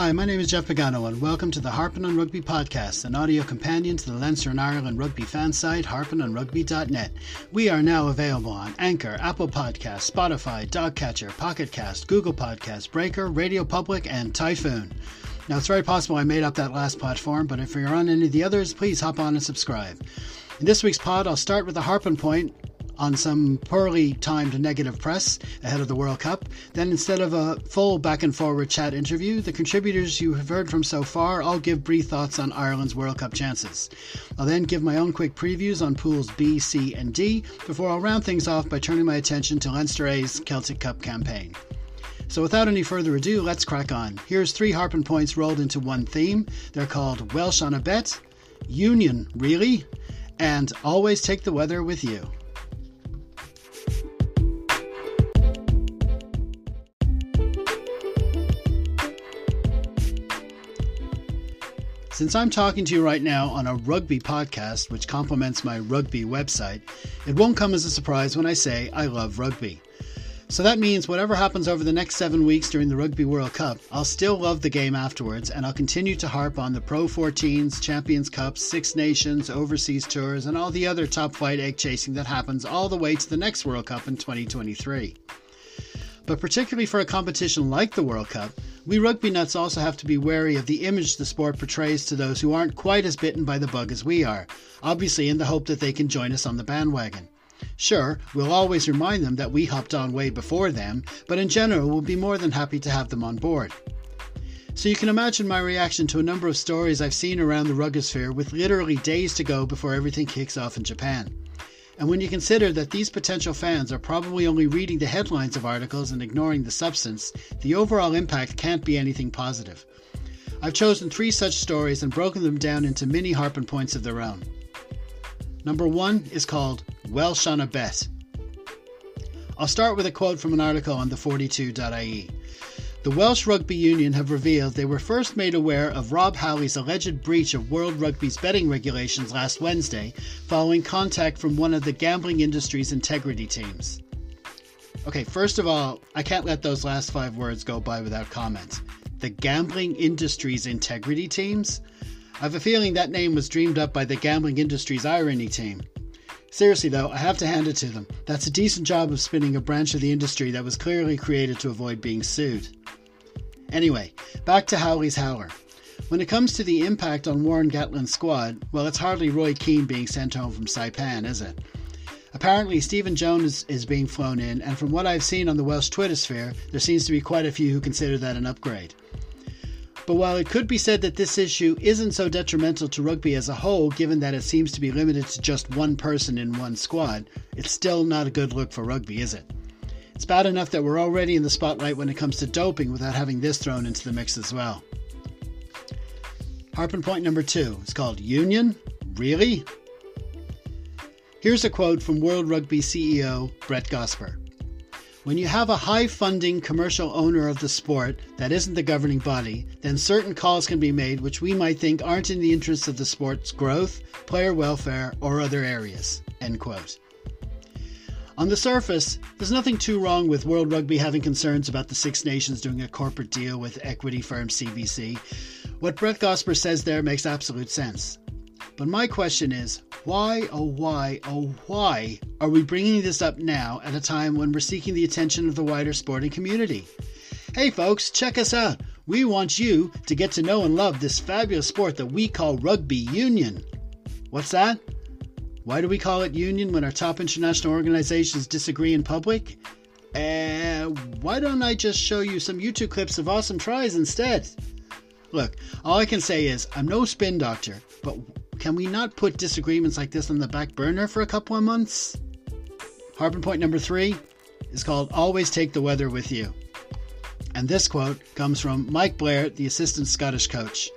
Hi, my name is Jeff Pagano, and welcome to the Harpin on Rugby podcast, an audio companion to the Leinster and Ireland rugby fan site, harpinonrugby.net. We are now available on Anchor, Apple Podcasts, Spotify, Dogcatcher, Pocket Cast, Google Podcasts, Breaker, Radio Public, and Typhoon. Now, it's very possible I made up that last platform, but if you're on any of the others, please hop on and subscribe. In this week's pod, I'll start with the Harpin point on some poorly timed negative press ahead of the World Cup. Then, instead of a full back and forward chat interview, the contributors you have heard from so far all give brief thoughts on Ireland's World Cup chances. I'll then give my own quick previews on pools B, C, and D before I'll round things off by turning my attention to Leinster A's Celtic Cup campaign. So, without any further ado, let's crack on. Here's three harping points rolled into one theme. They're called Welsh on a Bet, Union, really, and Always Take the Weather with You. Since I'm talking to you right now on a rugby podcast, which complements my rugby website, it won't come as a surprise when I say I love rugby. So that means whatever happens over the next seven weeks during the Rugby World Cup, I'll still love the game afterwards, and I'll continue to harp on the Pro 14s, Champions Cups, Six Nations, overseas tours, and all the other top flight egg chasing that happens all the way to the next World Cup in 2023. But particularly for a competition like the World Cup, we rugby nuts also have to be wary of the image the sport portrays to those who aren't quite as bitten by the bug as we are, obviously in the hope that they can join us on the bandwagon. Sure, we'll always remind them that we hopped on way before them, but in general, we'll be more than happy to have them on board. So you can imagine my reaction to a number of stories I've seen around the rugosphere with literally days to go before everything kicks off in Japan. And when you consider that these potential fans are probably only reading the headlines of articles and ignoring the substance, the overall impact can't be anything positive. I've chosen three such stories and broken them down into mini harping points of their own. Number one is called Welsh on a Bet. I'll start with a quote from an article on the42.ie. The Welsh Rugby Union have revealed they were first made aware of Rob Howley's alleged breach of World Rugby's betting regulations last Wednesday, following contact from one of the gambling industry's integrity teams. Okay, first of all, I can't let those last five words go by without comment. The gambling industry's integrity teams? I have a feeling that name was dreamed up by the gambling industry's irony team. Seriously, though, I have to hand it to them. That's a decent job of spinning a branch of the industry that was clearly created to avoid being sued. Anyway, back to Howley's Howler. When it comes to the impact on Warren Gatland's squad, well, it's hardly Roy Keane being sent home from Saipan, is it? Apparently, Stephen Jones is being flown in, and from what I've seen on the Welsh Twitter sphere, there seems to be quite a few who consider that an upgrade. But while it could be said that this issue isn't so detrimental to rugby as a whole, given that it seems to be limited to just one person in one squad, it's still not a good look for rugby, is it? It's bad enough that we're already in the spotlight when it comes to doping without having this thrown into the mix as well. Harping point number two is called Union? Really? Here's a quote from World Rugby CEO Brett Gosper. When you have a high funding commercial owner of the sport that isn't the governing body, then certain calls can be made which we might think aren't in the interests of the sport's growth, player welfare, or other areas. End quote. On the surface, there's nothing too wrong with World Rugby having concerns about the Six Nations doing a corporate deal with equity firm CVC. What Brett Gosper says there makes absolute sense. But my question is why, oh, why, oh, why are we bringing this up now at a time when we're seeking the attention of the wider sporting community? Hey, folks, check us out. We want you to get to know and love this fabulous sport that we call rugby union. What's that? Why do we call it union when our top international organizations disagree in public? Uh, why don't I just show you some YouTube clips of awesome tries instead? Look, all I can say is I'm no spin doctor, but can we not put disagreements like this on the back burner for a couple of months? Harping point number three is called Always Take the Weather With You. And this quote comes from Mike Blair, the assistant Scottish coach.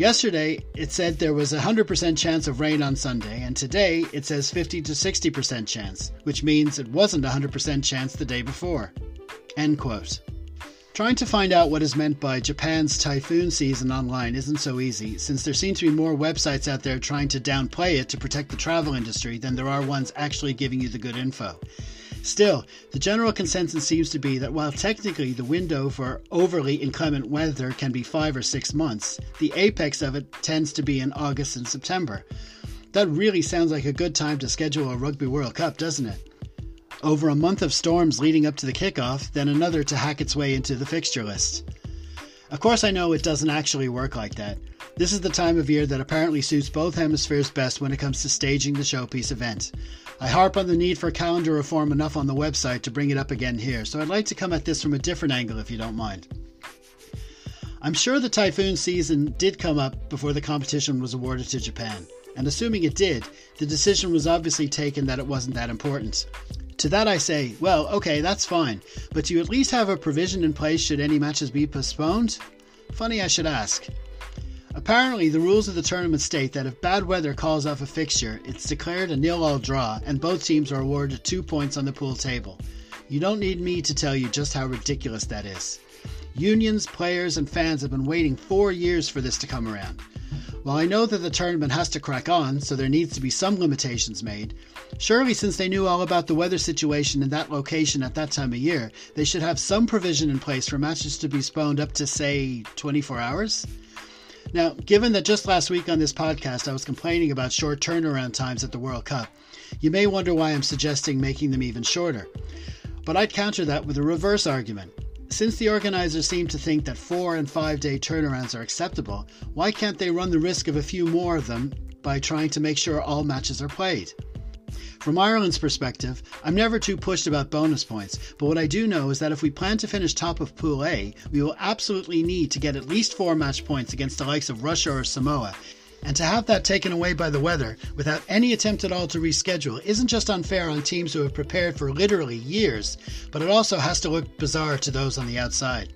Yesterday, it said there was a 100% chance of rain on Sunday, and today it says 50 to 60% chance, which means it wasn't a 100% chance the day before. End quote. Trying to find out what is meant by Japan's typhoon season online isn't so easy, since there seem to be more websites out there trying to downplay it to protect the travel industry than there are ones actually giving you the good info. Still, the general consensus seems to be that while technically the window for overly inclement weather can be five or six months, the apex of it tends to be in August and September. That really sounds like a good time to schedule a Rugby World Cup, doesn't it? Over a month of storms leading up to the kickoff, then another to hack its way into the fixture list. Of course, I know it doesn't actually work like that. This is the time of year that apparently suits both hemispheres best when it comes to staging the showpiece event. I harp on the need for calendar reform enough on the website to bring it up again here, so I'd like to come at this from a different angle if you don't mind. I'm sure the typhoon season did come up before the competition was awarded to Japan, and assuming it did, the decision was obviously taken that it wasn't that important. To that I say, well, okay, that's fine, but do you at least have a provision in place should any matches be postponed? Funny I should ask. Apparently, the rules of the tournament state that if bad weather calls off a fixture, it's declared a nil-all draw, and both teams are awarded two points on the pool table. You don't need me to tell you just how ridiculous that is. Unions, players, and fans have been waiting four years for this to come around. While I know that the tournament has to crack on, so there needs to be some limitations made, surely since they knew all about the weather situation in that location at that time of year, they should have some provision in place for matches to be postponed up to, say, 24 hours? Now, given that just last week on this podcast I was complaining about short turnaround times at the World Cup, you may wonder why I'm suggesting making them even shorter. But I'd counter that with a reverse argument. Since the organizers seem to think that four and five day turnarounds are acceptable, why can't they run the risk of a few more of them by trying to make sure all matches are played? From Ireland's perspective, I'm never too pushed about bonus points, but what I do know is that if we plan to finish top of Pool A, we will absolutely need to get at least four match points against the likes of Russia or Samoa. And to have that taken away by the weather without any attempt at all to reschedule isn't just unfair on teams who have prepared for literally years, but it also has to look bizarre to those on the outside.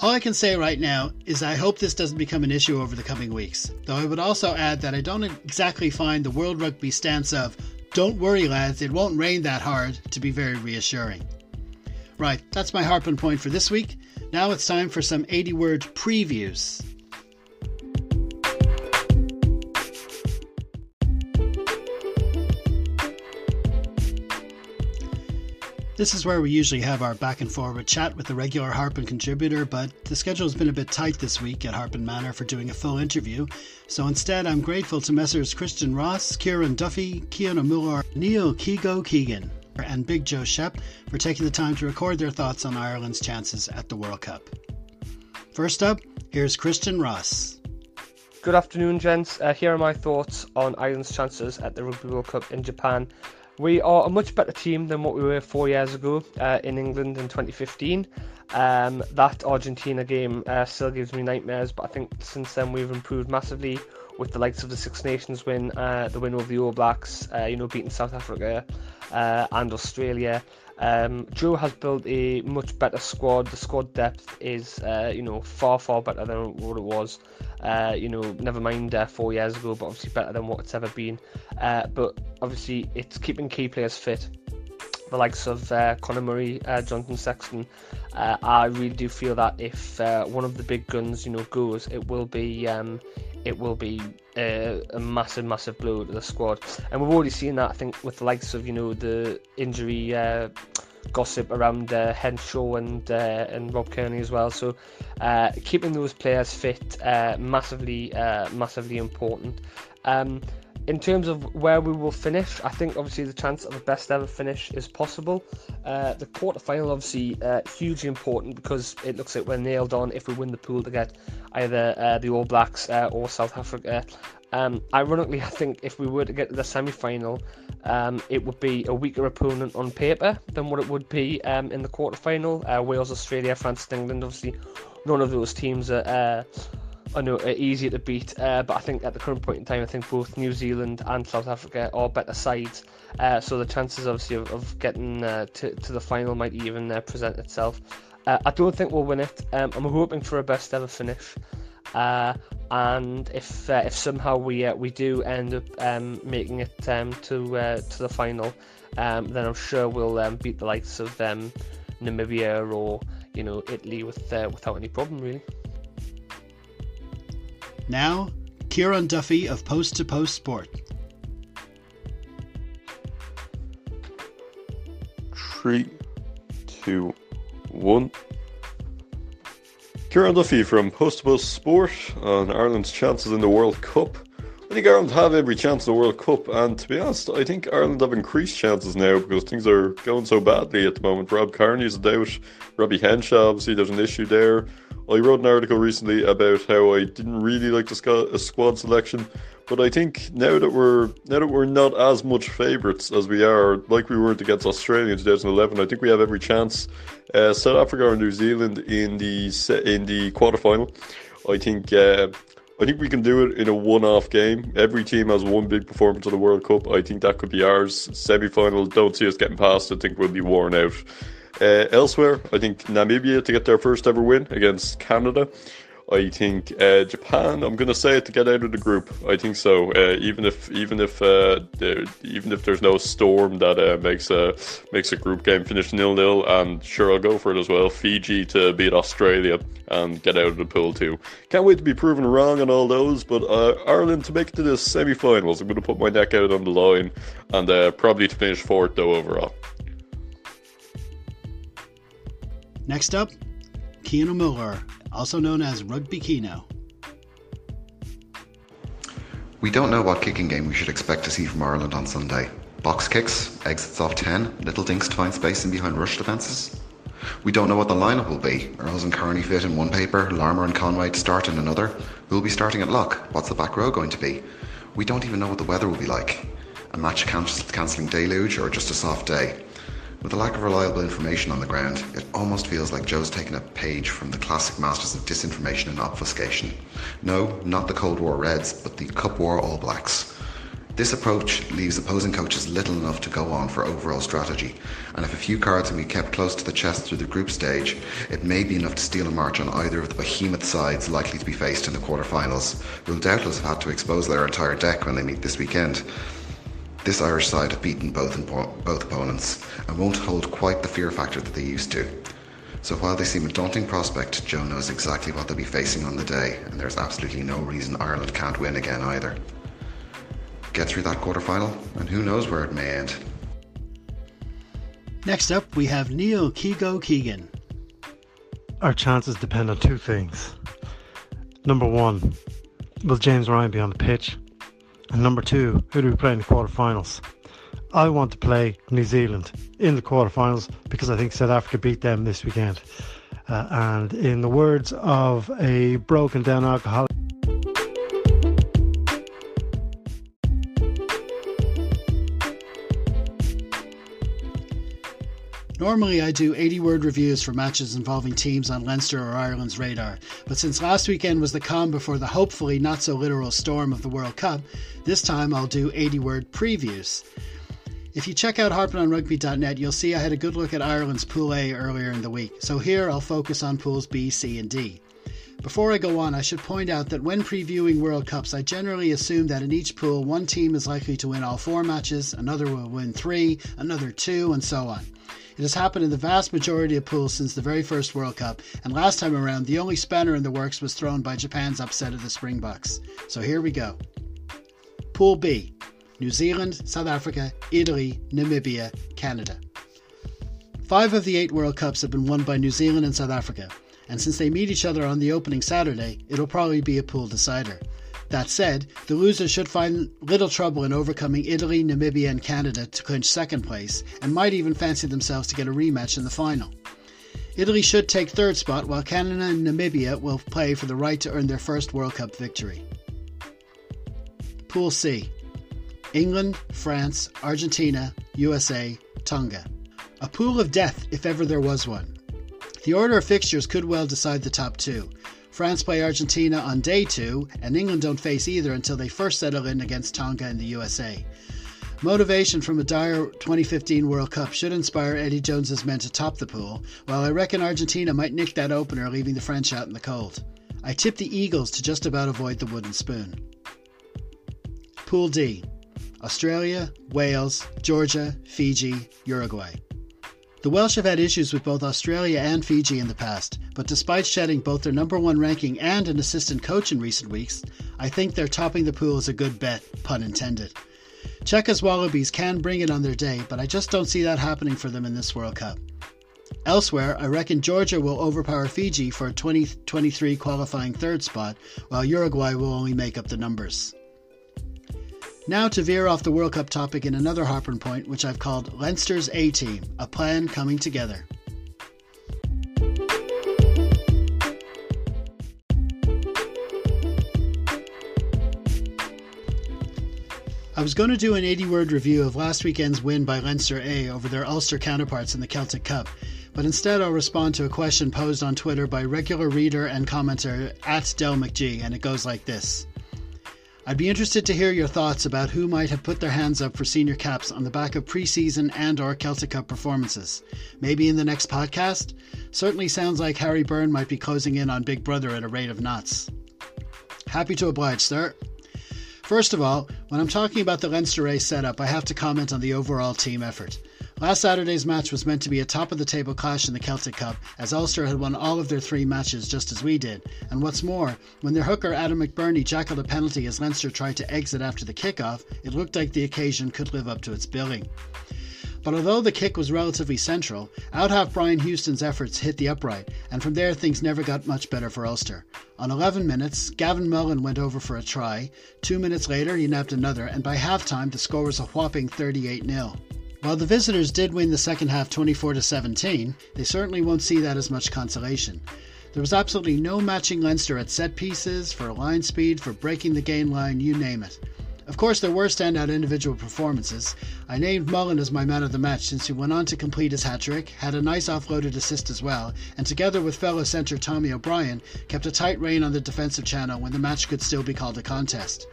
All I can say right now is I hope this doesn't become an issue over the coming weeks, though I would also add that I don't exactly find the World Rugby stance of, don't worry lads, it won't rain that hard, to be very reassuring. Right, that's my harping point for this week. Now it's time for some 80 word previews. This is where we usually have our back and forward chat with the regular Harpin contributor, but the schedule has been a bit tight this week at Harpin Manor for doing a full interview. So instead, I'm grateful to Messrs. Christian Ross, Kieran Duffy, Kian Muller, Neil Kigo Keegan, and Big Joe Shep for taking the time to record their thoughts on Ireland's chances at the World Cup. First up, here's Christian Ross. Good afternoon, gents. Uh, here are my thoughts on Ireland's chances at the Rugby World Cup in Japan we are a much better team than what we were four years ago uh, in England in 2015. Um, that Argentina game uh, still gives me nightmares, but I think since then we've improved massively with the likes of the Six Nations win, uh, the win over the All Blacks, uh, you know, beating South Africa uh, and Australia. Um, Joe has built a much better squad. The squad depth is, uh, you know, far far better than what it was. Uh, you know, never mind uh, four years ago, but obviously better than what it's ever been. Uh, but obviously, it's keeping key players fit. The likes of uh, Conor Murray, uh, Jonathan Sexton. I really do feel that if one of the big guns, you know, goes, it will be um, it will be a, a, massive, massive blow to the squad. And we've already seen that, I think, with the likes of, you know, the injury uh, gossip around uh, Henshaw and uh, and Rob Kearney as well. So uh, keeping those players fit, uh, massively, uh, massively important. Um, in terms of where we will finish, I think obviously the chance of a best ever finish is possible. Uh, the quarter final, obviously, uh, hugely important because it looks like we're nailed on if we win the pool to get either uh, the All Blacks uh, or South Africa. Um, ironically, I think if we were to get to the semi final, um, it would be a weaker opponent on paper than what it would be um, in the quarter final. Uh, Wales, Australia, France, and England, obviously, none of those teams are uh, I know are easier to beat, uh, but I think at the current point in time, I think both New Zealand and South Africa are better sides. Uh, so the chances, obviously, of, of getting uh, to, to the final might even uh, present itself. Uh, I don't think we'll win it. Um, I'm hoping for a best ever finish. And if if somehow we we do end up um, making it um, to to the final, um, then I'm sure we'll um, beat the likes of um, Namibia or you know Italy with without any problem really. Now, Kieran Duffy of Post to Post Sport. Three, two, one. Kieran Duffy from Post to Post Sport on Ireland's chances in the World Cup. I think Ireland have every chance in the World Cup, and to be honest, I think Ireland have increased chances now because things are going so badly at the moment. Rob Kearney's a doubt, Robbie Henshaw, obviously, there's an issue there. I wrote an article recently about how I didn't really like the squad selection, but I think now that we're now that we're not as much favourites as we are, like we weren't against Australia in 2011, I think we have every chance. Uh, South Africa or New Zealand in the in the quarterfinal. I think uh, I think we can do it in a one-off game. Every team has one big performance in the World Cup. I think that could be ours. Semi-final. Don't see us getting past. I think we'll be worn out. Uh, elsewhere, I think Namibia to get their first ever win against Canada. I think uh, Japan. I'm to say it to get out of the group. I think so. Uh, even if even if uh, even if there's no storm that uh, makes a makes a group game finish nil nil, and sure I'll go for it as well. Fiji to beat Australia and get out of the pool too. Can't wait to be proven wrong on all those. But uh, Ireland to make it to the semi-finals. I'm to put my neck out on the line, and uh, probably to finish fourth though overall. Next up, Keano Miller also known as Rugby Keno. We don't know what kicking game we should expect to see from Ireland on Sunday. Box kicks, exits off 10, little dinks to find space in behind rush defences. We don't know what the lineup will be. Earls and Kearney fit in one paper, Larmour and Conway to start in another. Who'll be starting at lock? What's the back row going to be? We don't even know what the weather will be like. A match cancelling deluge or just a soft day? With a lack of reliable information on the ground, it almost feels like Joe's taken a page from the classic masters of disinformation and obfuscation. No, not the Cold War Reds, but the Cup War All Blacks. This approach leaves opposing coaches little enough to go on for overall strategy, and if a few cards can be kept close to the chest through the group stage, it may be enough to steal a march on either of the behemoth sides likely to be faced in the quarterfinals, who will doubtless have had to expose their entire deck when they meet this weekend. This Irish side have beaten both, both opponents and won't hold quite the fear factor that they used to. So while they seem a daunting prospect, Joe knows exactly what they'll be facing on the day, and there's absolutely no reason Ireland can't win again either. Get through that quarter final, and who knows where it may end. Next up, we have Neil Kigo Keegan. Our chances depend on two things. Number one, will James Ryan be on the pitch? And number two, who do we play in the quarterfinals? I want to play New Zealand in the quarterfinals because I think South Africa beat them this weekend. Uh, and in the words of a broken down alcoholic, Normally, I do 80 word reviews for matches involving teams on Leinster or Ireland's radar, but since last weekend was the calm before the hopefully not so literal storm of the World Cup, this time I'll do 80 word previews. If you check out harpinonrugby.net, you'll see I had a good look at Ireland's Pool A earlier in the week, so here I'll focus on Pools B, C, and D. Before I go on, I should point out that when previewing World Cups, I generally assume that in each pool, one team is likely to win all four matches, another will win three, another two, and so on. It has happened in the vast majority of pools since the very first World Cup, and last time around, the only spanner in the works was thrown by Japan's upset of the Springboks. So here we go. Pool B New Zealand, South Africa, Italy, Namibia, Canada. Five of the eight World Cups have been won by New Zealand and South Africa, and since they meet each other on the opening Saturday, it'll probably be a pool decider. That said, the losers should find little trouble in overcoming Italy, Namibia, and Canada to clinch second place, and might even fancy themselves to get a rematch in the final. Italy should take third spot, while Canada and Namibia will play for the right to earn their first World Cup victory. Pool C England, France, Argentina, USA, Tonga. A pool of death if ever there was one. The order of fixtures could well decide the top two. France play Argentina on day two, and England don't face either until they first settle in against Tonga in the USA. Motivation from a dire 2015 World Cup should inspire Eddie Jones's men to top the pool, while I reckon Argentina might nick that opener, leaving the French out in the cold. I tip the Eagles to just about avoid the wooden spoon. Pool D Australia, Wales, Georgia, Fiji, Uruguay. The Welsh have had issues with both Australia and Fiji in the past, but despite shedding both their number one ranking and an assistant coach in recent weeks, I think their topping the pool is a good bet, pun intended. Cheika's Wallabies can bring it on their day, but I just don't see that happening for them in this World Cup. Elsewhere, I reckon Georgia will overpower Fiji for a 2023 qualifying third spot, while Uruguay will only make up the numbers. Now to veer off the World Cup topic in another Harpin point, which I've called Leinster's A Team, a plan coming together. I was going to do an 80 word review of last weekend's win by Leinster A over their Ulster counterparts in the Celtic Cup, but instead I'll respond to a question posed on Twitter by regular reader and commenter at Del McGee, and it goes like this. I'd be interested to hear your thoughts about who might have put their hands up for senior caps on the back of preseason and or Celtic Cup performances. Maybe in the next podcast? Certainly sounds like Harry Byrne might be closing in on Big Brother at a rate of knots. Happy to oblige, sir. First of all, when I'm talking about the Leinster setup, I have to comment on the overall team effort. Last Saturday's match was meant to be a top of the table clash in the Celtic Cup, as Ulster had won all of their three matches just as we did. And what's more, when their hooker Adam McBurney jackaled a penalty as Leinster tried to exit after the kick-off, it looked like the occasion could live up to its billing. But although the kick was relatively central, out half Brian Houston's efforts hit the upright, and from there things never got much better for Ulster. On 11 minutes, Gavin Mullin went over for a try. Two minutes later, he nabbed another, and by halftime, the score was a whopping 38 0. While the visitors did win the second half 24 17, they certainly won't see that as much consolation. There was absolutely no matching Leinster at set pieces, for line speed, for breaking the gain line, you name it. Of course, there were standout individual performances. I named Mullin as my man of the match since he went on to complete his hat trick, had a nice offloaded assist as well, and together with fellow centre Tommy O'Brien, kept a tight rein on the defensive channel when the match could still be called a contest.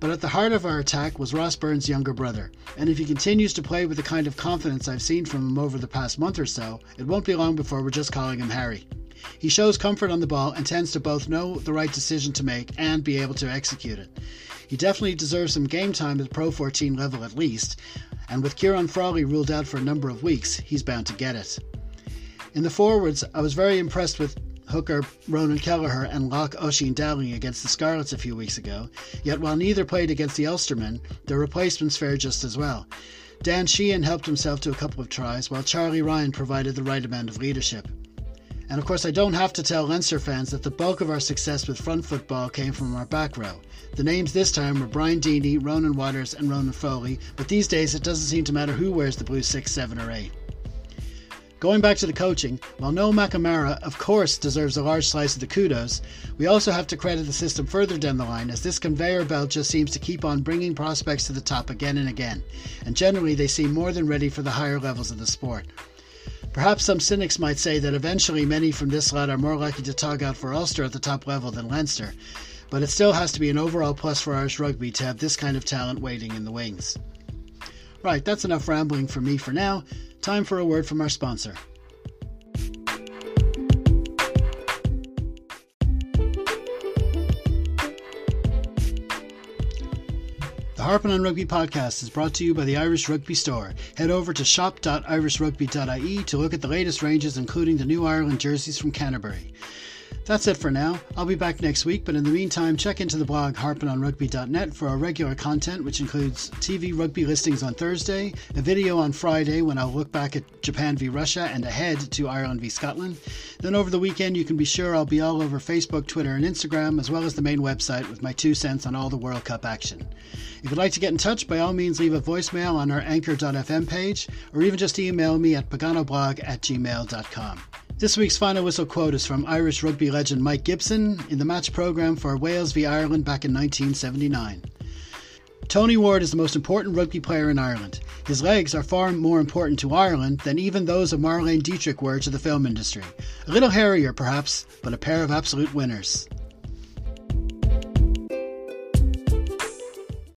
But at the heart of our attack was Ross Byrne's younger brother, and if he continues to play with the kind of confidence I've seen from him over the past month or so, it won't be long before we're just calling him Harry. He shows comfort on the ball and tends to both know the right decision to make and be able to execute it. He definitely deserves some game time at Pro 14 level at least, and with Ciarán Frawley ruled out for a number of weeks, he's bound to get it. In the forwards, I was very impressed with hooker Ronan Kelleher and lock Oisín Dowling against the Scarlets a few weeks ago, yet while neither played against the Ulstermen, their replacements fared just as well. Dan Sheehan helped himself to a couple of tries, while Charlie Ryan provided the right amount of leadership. And of course, I don't have to tell Leinster fans that the bulk of our success with front football came from our back row. The names this time were Brian Deeney, Ronan Waters, and Ronan Foley, but these days it doesn't seem to matter who wears the blue 6, 7, or 8. Going back to the coaching, while Noel McNamara, of course, deserves a large slice of the kudos, we also have to credit the system further down the line as this conveyor belt just seems to keep on bringing prospects to the top again and again, and generally they seem more than ready for the higher levels of the sport. Perhaps some cynics might say that eventually many from this lot are more likely to tug out for Ulster at the top level than Leinster, but it still has to be an overall plus for Irish rugby to have this kind of talent waiting in the wings. Right, that's enough rambling from me for now. Time for a word from our sponsor. The Harping on Rugby podcast is brought to you by the Irish Rugby Store. Head over to shop.irishrugby.ie to look at the latest ranges, including the new Ireland jerseys from Canterbury. That's it for now. I'll be back next week, but in the meantime, check into the blog harpinonrugby.net for our regular content, which includes TV rugby listings on Thursday, a video on Friday when I'll look back at Japan v Russia and ahead to Ireland v Scotland. Then over the weekend, you can be sure I'll be all over Facebook, Twitter, and Instagram, as well as the main website with my two cents on all the World Cup action. If you'd like to get in touch, by all means leave a voicemail on our anchor.fm page, or even just email me at paganoblog at gmail.com. This week's final whistle quote is from Irish rugby legend Mike Gibson in the match programme for Wales v Ireland back in 1979. Tony Ward is the most important rugby player in Ireland. His legs are far more important to Ireland than even those of Marlene Dietrich were to the film industry. A little hairier, perhaps, but a pair of absolute winners.